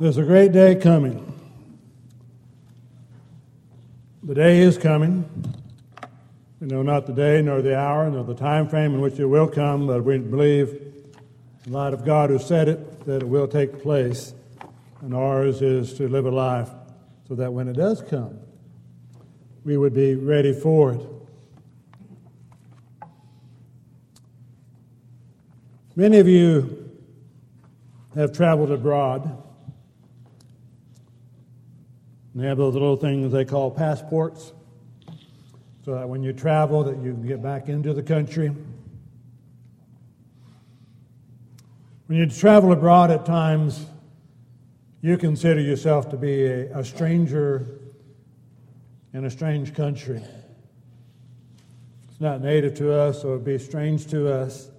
There's a great day coming. The day is coming. We know not the day, nor the hour, nor the time frame in which it will come, but we believe, in light of God who said it, that it will take place. And ours is to live a life so that when it does come, we would be ready for it. Many of you have traveled abroad. And they have those little things they call passports, so that when you travel, that you can get back into the country. When you travel abroad, at times you consider yourself to be a, a stranger in a strange country. It's not native to us, so it'd be strange to us.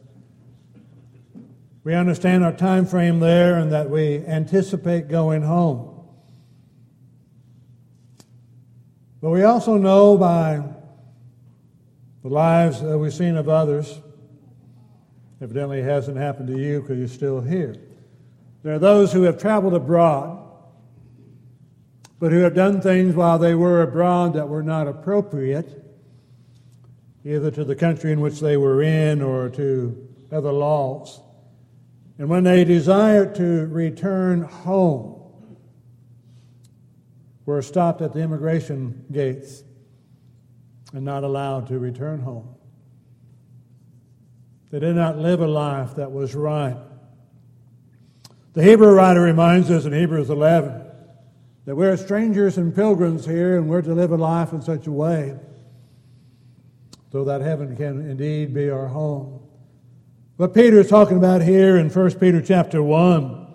We understand our time frame there and that we anticipate going home. But we also know by the lives that we've seen of others, evidently it hasn't happened to you because you're still here. There are those who have traveled abroad, but who have done things while they were abroad that were not appropriate, either to the country in which they were in or to other laws. And when they desire to return home, were stopped at the immigration gates and not allowed to return home. They did not live a life that was right. The Hebrew writer reminds us in Hebrews 11 that we're strangers and pilgrims here and we're to live a life in such a way so that heaven can indeed be our home. What Peter is talking about here in 1 Peter chapter 1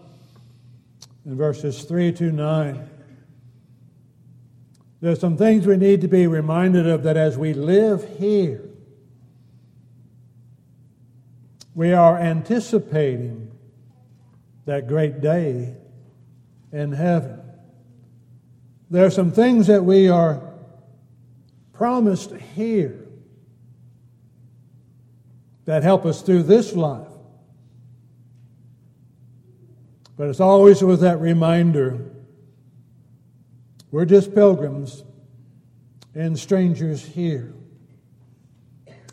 in verses 3 to 9 there's some things we need to be reminded of that as we live here, we are anticipating that great day in heaven. There are some things that we are promised here that help us through this life. But it's always with that reminder we're just pilgrims and strangers here.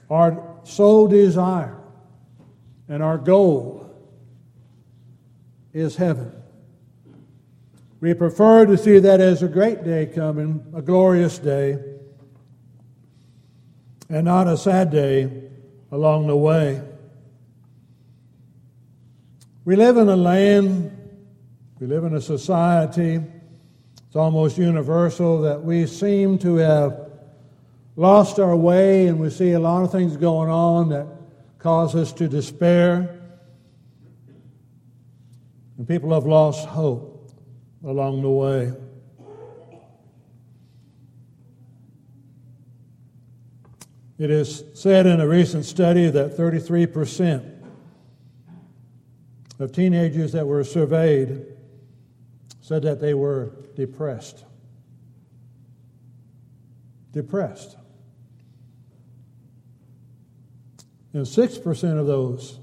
Our sole desire and our goal is heaven. We prefer to see that as a great day coming, a glorious day, and not a sad day along the way. We live in a land, we live in a society it's almost universal that we seem to have lost our way and we see a lot of things going on that cause us to despair. And people have lost hope along the way. It is said in a recent study that 33% of teenagers that were surveyed said that they were depressed. Depressed. And 6% of those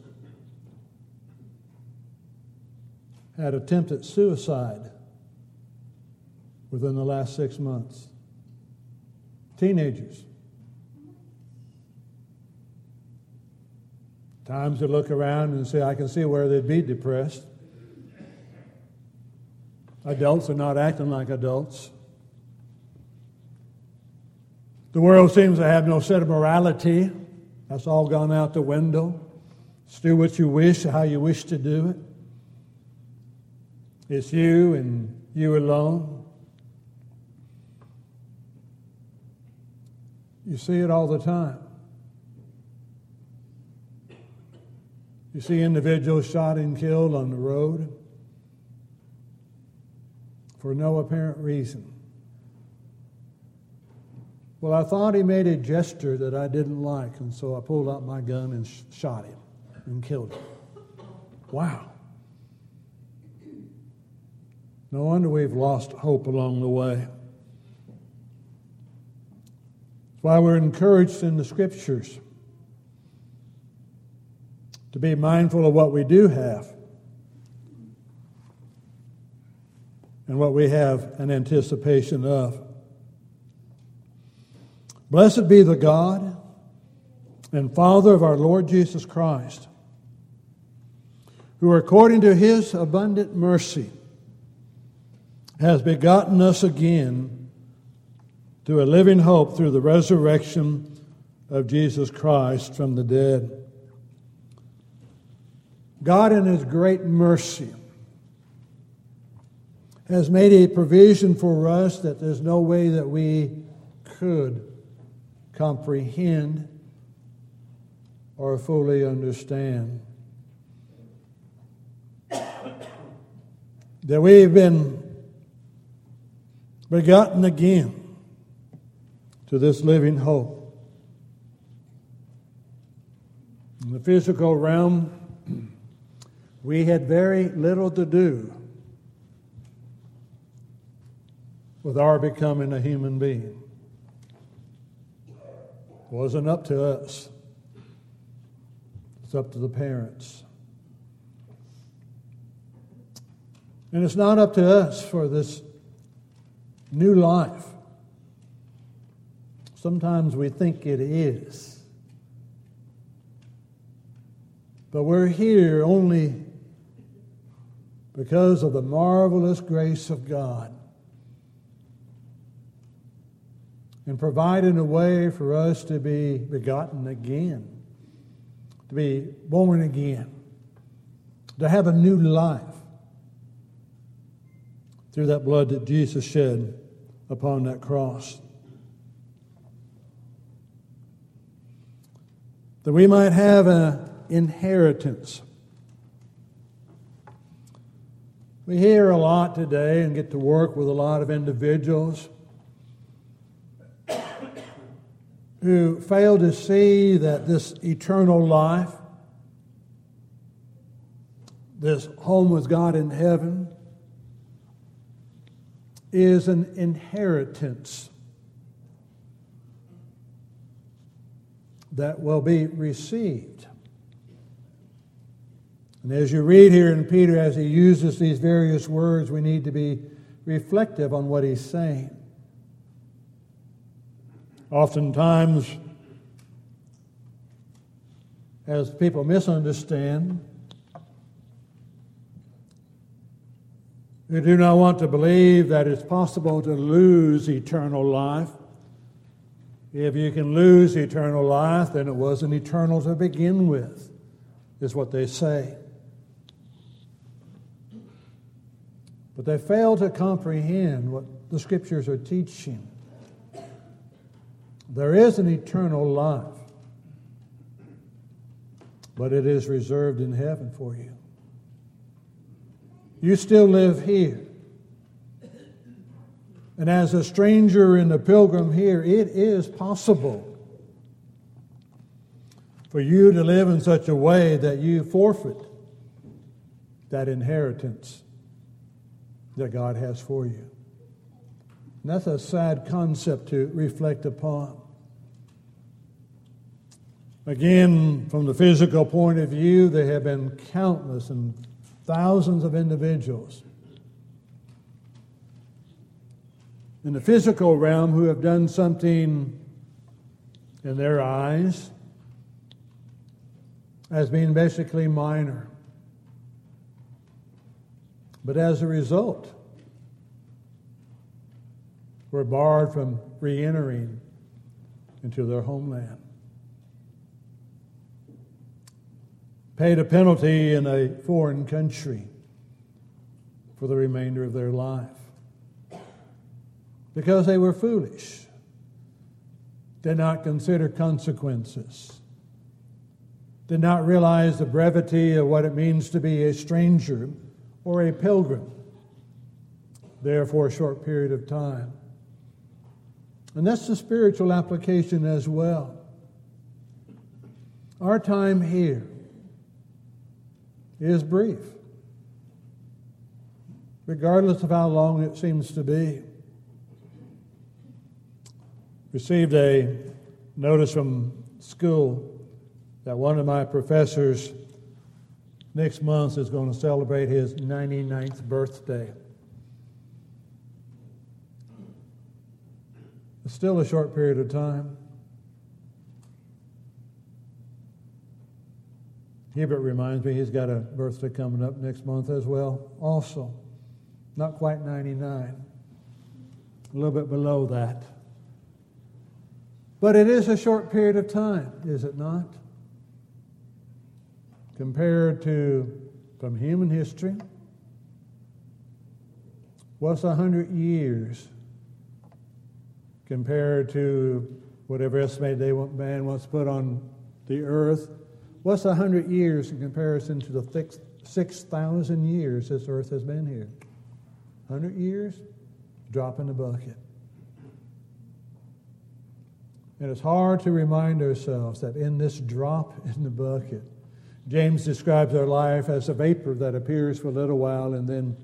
had attempted suicide within the last six months. Teenagers. Times to look around and say, I can see where they'd be depressed. Adults are not acting like adults. The world seems to have no set of morality. That's all gone out the window. Just do what you wish, how you wish to do it. It's you and you alone. You see it all the time. You see individuals shot and killed on the road for no apparent reason. Well, I thought he made a gesture that I didn't like, and so I pulled out my gun and sh- shot him and killed him. Wow. No wonder we've lost hope along the way. That's why we're encouraged in the scriptures to be mindful of what we do have and what we have an anticipation of. Blessed be the God and Father of our Lord Jesus Christ, who according to his abundant mercy has begotten us again to a living hope through the resurrection of Jesus Christ from the dead. God, in His great mercy, has made a provision for us that there's no way that we could comprehend or fully understand. That we've been begotten again to this living hope. In the physical realm, we had very little to do with our becoming a human being. It wasn't up to us. It's up to the parents. And it's not up to us for this new life. Sometimes we think it is. But we're here only because of the marvelous grace of God and providing a way for us to be begotten again, to be born again, to have a new life through that blood that Jesus shed upon that cross. That we might have an inheritance. We hear a lot today and get to work with a lot of individuals who fail to see that this eternal life, this home with God in heaven, is an inheritance that will be received. And as you read here in Peter, as he uses these various words, we need to be reflective on what he's saying. Oftentimes, as people misunderstand, they do not want to believe that it's possible to lose eternal life. If you can lose eternal life, then it wasn't eternal to begin with, is what they say. But they fail to comprehend what the scriptures are teaching. There is an eternal life, but it is reserved in heaven for you. You still live here. And as a stranger and a pilgrim here, it is possible for you to live in such a way that you forfeit that inheritance that God has for you. That's a sad concept to reflect upon. Again, from the physical point of view, there have been countless and thousands of individuals in the physical realm who have done something in their eyes as being basically minor. But as a result, were barred from re entering into their homeland. Paid a penalty in a foreign country for the remainder of their life because they were foolish, did not consider consequences, did not realize the brevity of what it means to be a stranger or a pilgrim there for a short period of time. And that's the spiritual application as well. Our time here is brief, regardless of how long it seems to be. Received a notice from school that one of my professors next month is going to celebrate his 99th birthday. Still a short period of time. Hubert reminds me he's got a birthday coming up next month as well, also. Not quite 99, a little bit below that. But it is a short period of time, is it not? Compared to from human history, what's a hundred years compared to whatever estimate they want man wants to put on the earth? What's a hundred years in comparison to the six thousand years this earth has been here? Hundred years, drop in the bucket. And it's hard to remind ourselves that in this drop in the bucket, James describes our life as a vapor that appears for a little while and then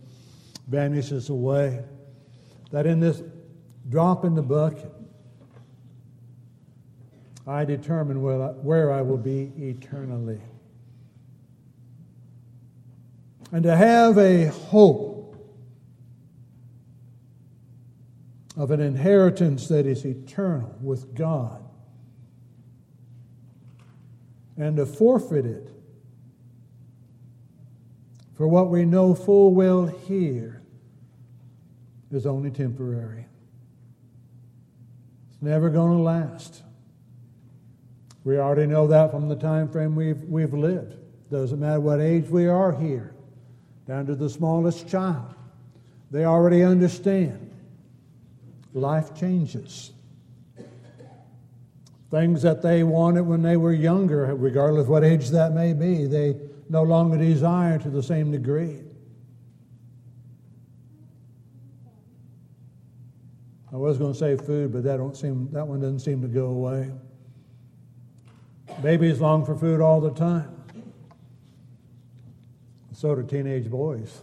vanishes away. That in this drop in the bucket, I determine where I will be eternally. And to have a hope of an inheritance that is eternal with God and to forfeit it for what we know full well here is only temporary. Never going to last. We already know that from the time frame we've, we've lived. Doesn't matter what age we are here, down to the smallest child. They already understand life changes. Things that they wanted when they were younger, regardless what age that may be, they no longer desire to the same degree. Was going to say food, but that don't seem that one doesn't seem to go away. Babies long for food all the time. So do teenage boys.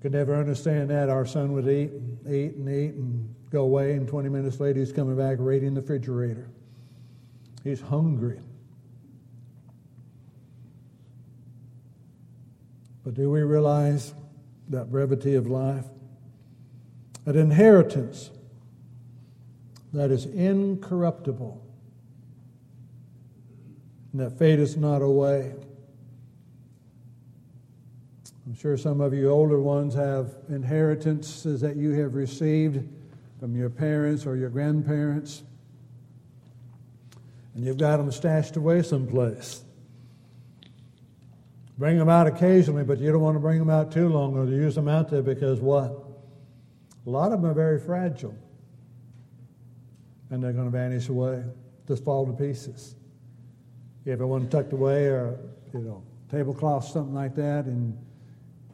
Could never understand that. Our son would eat and eat and eat and go away, and 20 minutes later he's coming back raiding the refrigerator. He's hungry. But do we realize that brevity of life? An inheritance that is incorruptible and that fadeth not away. I'm sure some of you older ones have inheritances that you have received from your parents or your grandparents, and you've got them stashed away someplace. Bring them out occasionally, but you don't want to bring them out too long or to use them out there because what? A lot of them are very fragile, and they're going to vanish away, just fall to pieces. You have one tucked away or, you know, tablecloth, something like that, and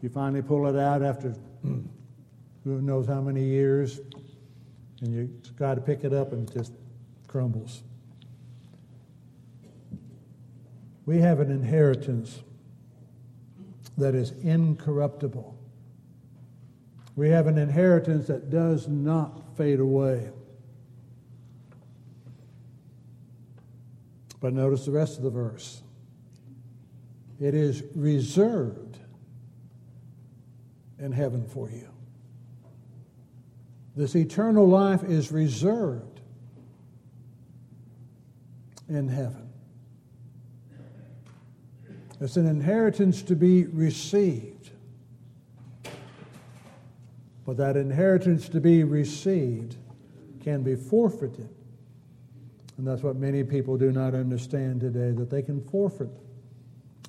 you finally pull it out after who knows how many years, and you try to pick it up and it just crumbles. We have an inheritance that is incorruptible. We have an inheritance that does not fade away. But notice the rest of the verse. It is reserved in heaven for you. This eternal life is reserved in heaven. It's an inheritance to be received. But that inheritance to be received can be forfeited. And that's what many people do not understand today that they can forfeit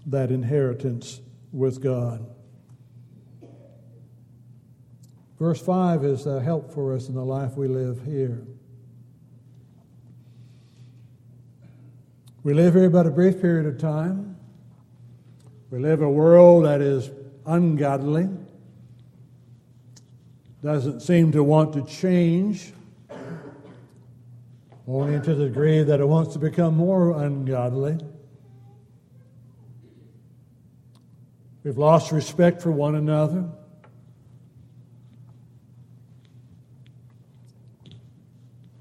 that inheritance with God. Verse 5 is a help for us in the life we live here. We live here but a brief period of time. We live a world that is ungodly, doesn't seem to want to change, only to the degree that it wants to become more ungodly. We've lost respect for one another.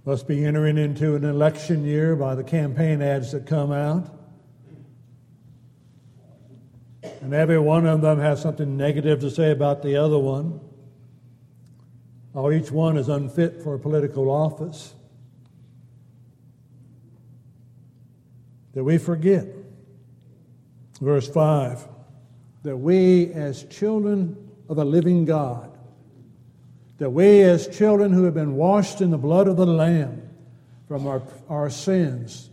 must be entering into an election year by the campaign ads that come out. And every one of them has something negative to say about the other one. All each one is unfit for a political office. That we forget, verse 5, that we as children of a living God, that we as children who have been washed in the blood of the Lamb from our, our sins,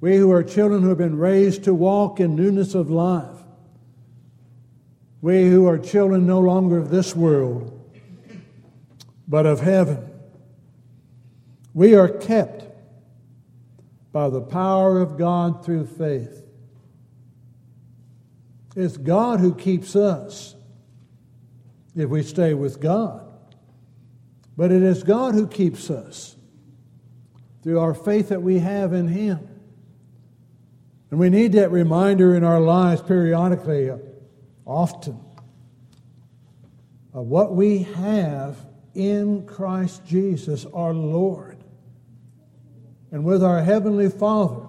we who are children who have been raised to walk in newness of life, we who are children no longer of this world, but of heaven, we are kept by the power of God through faith. It's God who keeps us if we stay with God. But it is God who keeps us through our faith that we have in Him. And we need that reminder in our lives periodically, uh, often, of what we have in Christ Jesus our Lord and with our Heavenly Father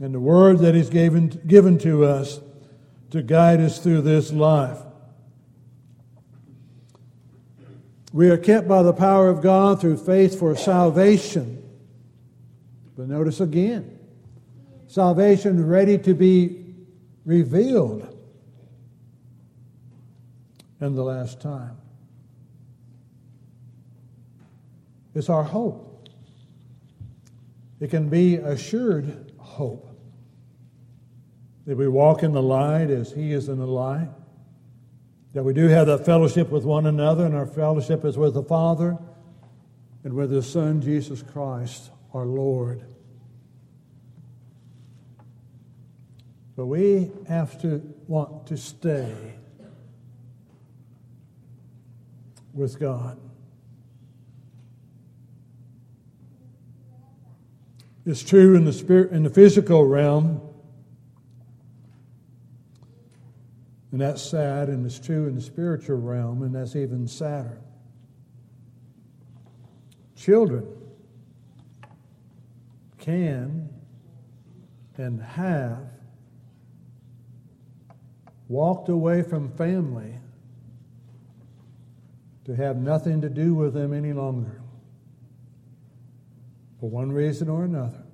and the Word that He's given, given to us to guide us through this life. We are kept by the power of God through faith for salvation. But notice again, salvation ready to be revealed in the last time. It's our hope. It can be assured hope that we walk in the light as He is in the light, that we do have that fellowship with one another, and our fellowship is with the Father and with His Son, Jesus Christ, our Lord. But we have to want to stay with God. It's true in the spirit in the physical realm And that's sad, and it's true in the spiritual realm, and that's even sadder. Children can and have walked away from family to have nothing to do with them any longer for one reason or another.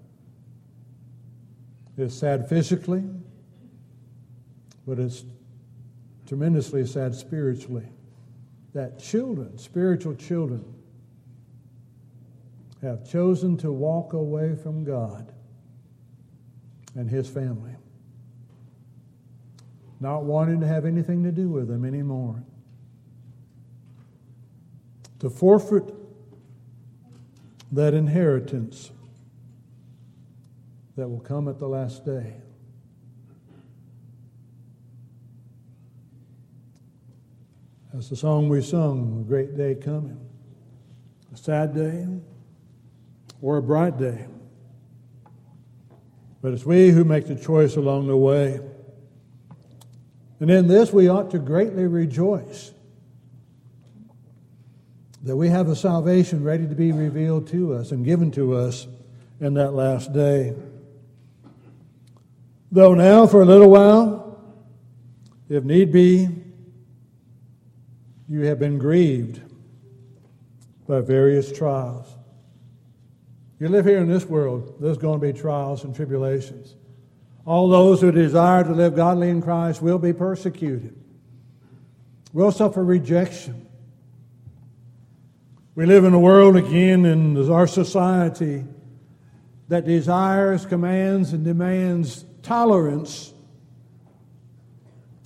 It's sad physically, but it's tremendously sad spiritually that children, spiritual children, have chosen to walk away from God and His family, not wanting to have anything to do with them anymore. To forfeit that inheritance that will come at the last day. That's the song we sung, A Great Day Coming. A sad day or a bright day. But it's we who make the choice along the way. And in this, we ought to greatly rejoice that we have a salvation ready to be revealed to us and given to us in that last day. Though now, for a little while, if need be, you have been grieved by various trials. You live here in this world, there's going to be trials and tribulations. All those who desire to live godly in Christ will be persecuted, will suffer rejection. We live in a world again in our society that desires, commands, and demands tolerance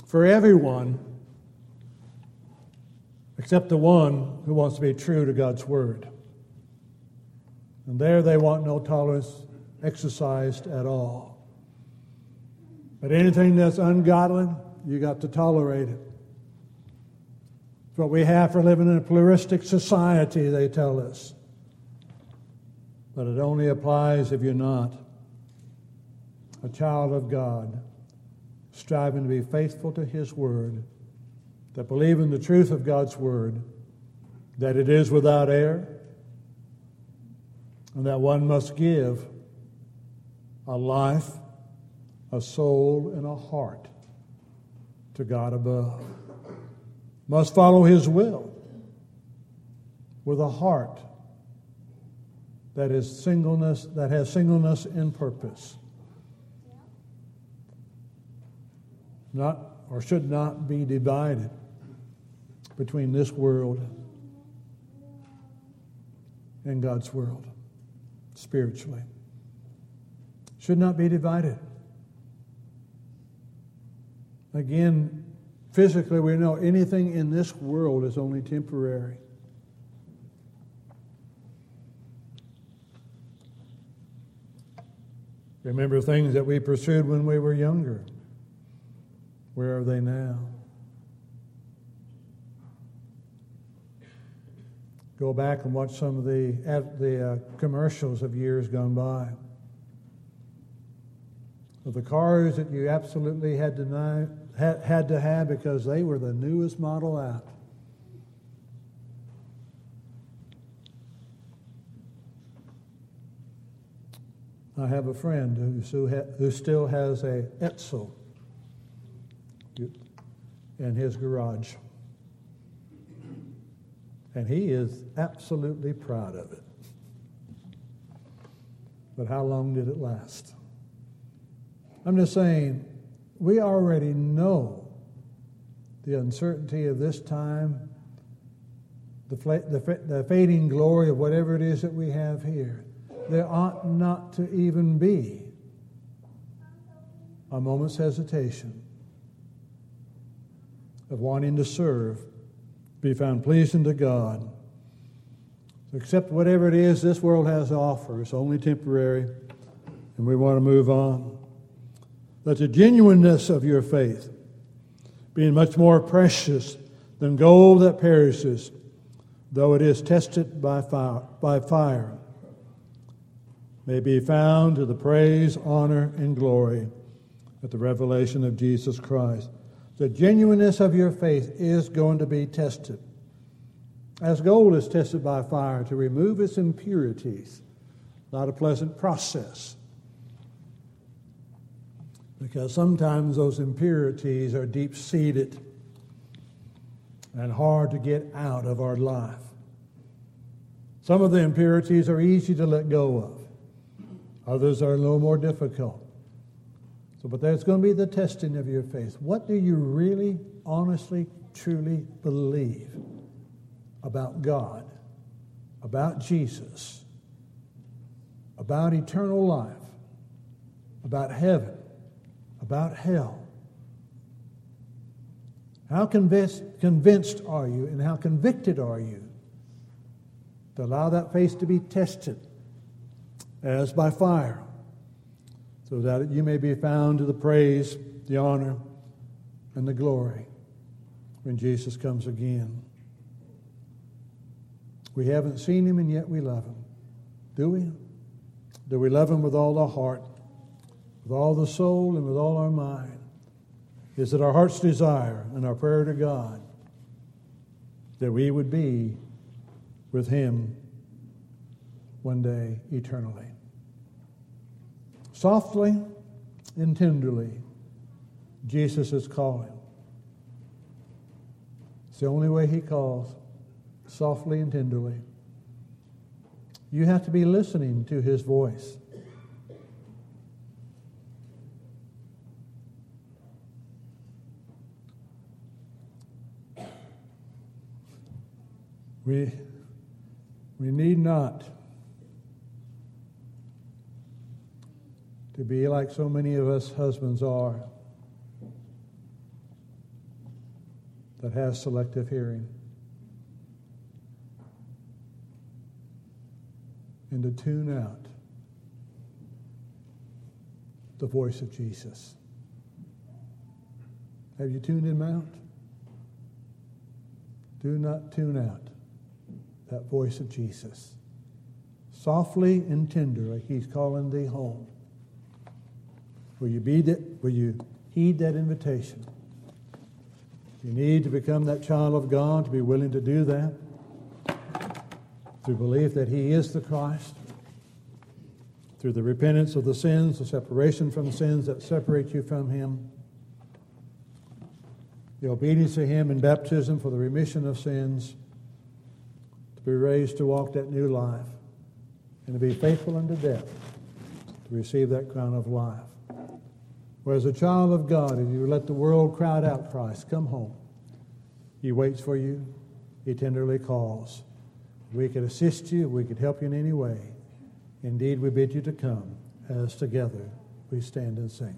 for everyone except the one who wants to be true to God's word. And there they want no tolerance exercised at all. But anything that's ungodly, you got to tolerate it. It's what we have for living in a pluralistic society, they tell us. But it only applies if you're not a child of God, striving to be faithful to His word that believe in the truth of God's Word, that it is without error, and that one must give a life, a soul, and a heart to God above. Must follow His will with a heart that is singleness, that has singleness in purpose. Not or should not be divided between this world and God's world spiritually. Should not be divided. Again, physically, we know anything in this world is only temporary. Remember things that we pursued when we were younger. Where are they now? Go back and watch some of the, the uh, commercials of years gone by. Of the cars that you absolutely had to, had, had to have because they were the newest model out. I have a friend who, who still has a Edsel in his garage. And he is absolutely proud of it. But how long did it last? I'm just saying, we already know the uncertainty of this time, the, the, the fading glory of whatever it is that we have here. There ought not to even be a moment's hesitation of wanting to serve be found pleasing to God. So accept whatever it is this world has to offer. It's only temporary, and we want to move on. Let the genuineness of your faith, being much more precious than gold that perishes, though it is tested by fire, by fire may be found to the praise, honor, and glory at the revelation of Jesus Christ. The genuineness of your faith is going to be tested. As gold is tested by fire to remove its impurities, not a pleasant process. Because sometimes those impurities are deep seated and hard to get out of our life. Some of the impurities are easy to let go of, others are a little more difficult. So, but there's going to be the testing of your faith. What do you really, honestly, truly believe about God, about Jesus, about eternal life, about heaven, about hell? How convinced, convinced are you and how convicted are you to allow that faith to be tested as by fire? so that you may be found to the praise, the honor, and the glory when Jesus comes again. We haven't seen him, and yet we love him. Do we? Do we love him with all our heart, with all the soul, and with all our mind? Is it our heart's desire and our prayer to God that we would be with him one day eternally? Softly and tenderly, Jesus is calling. It's the only way he calls, softly and tenderly. You have to be listening to his voice. We, we need not to be like so many of us husbands are that has selective hearing. And to tune out the voice of Jesus. Have you tuned him out? Do not tune out that voice of Jesus. Softly and tenderly, he's calling thee home. Will you, be that, will you heed that invitation? You need to become that child of God to be willing to do that through belief that He is the Christ, through the repentance of the sins, the separation from the sins that separate you from Him. the obedience to Him in baptism for the remission of sins, be raised to walk that new life, and to be faithful unto death, to receive that crown of life. Whereas a child of God, if you let the world crowd out Christ, come home. He waits for you. He tenderly calls. We could assist you. We could help you in any way. Indeed, we bid you to come as together we stand and sing.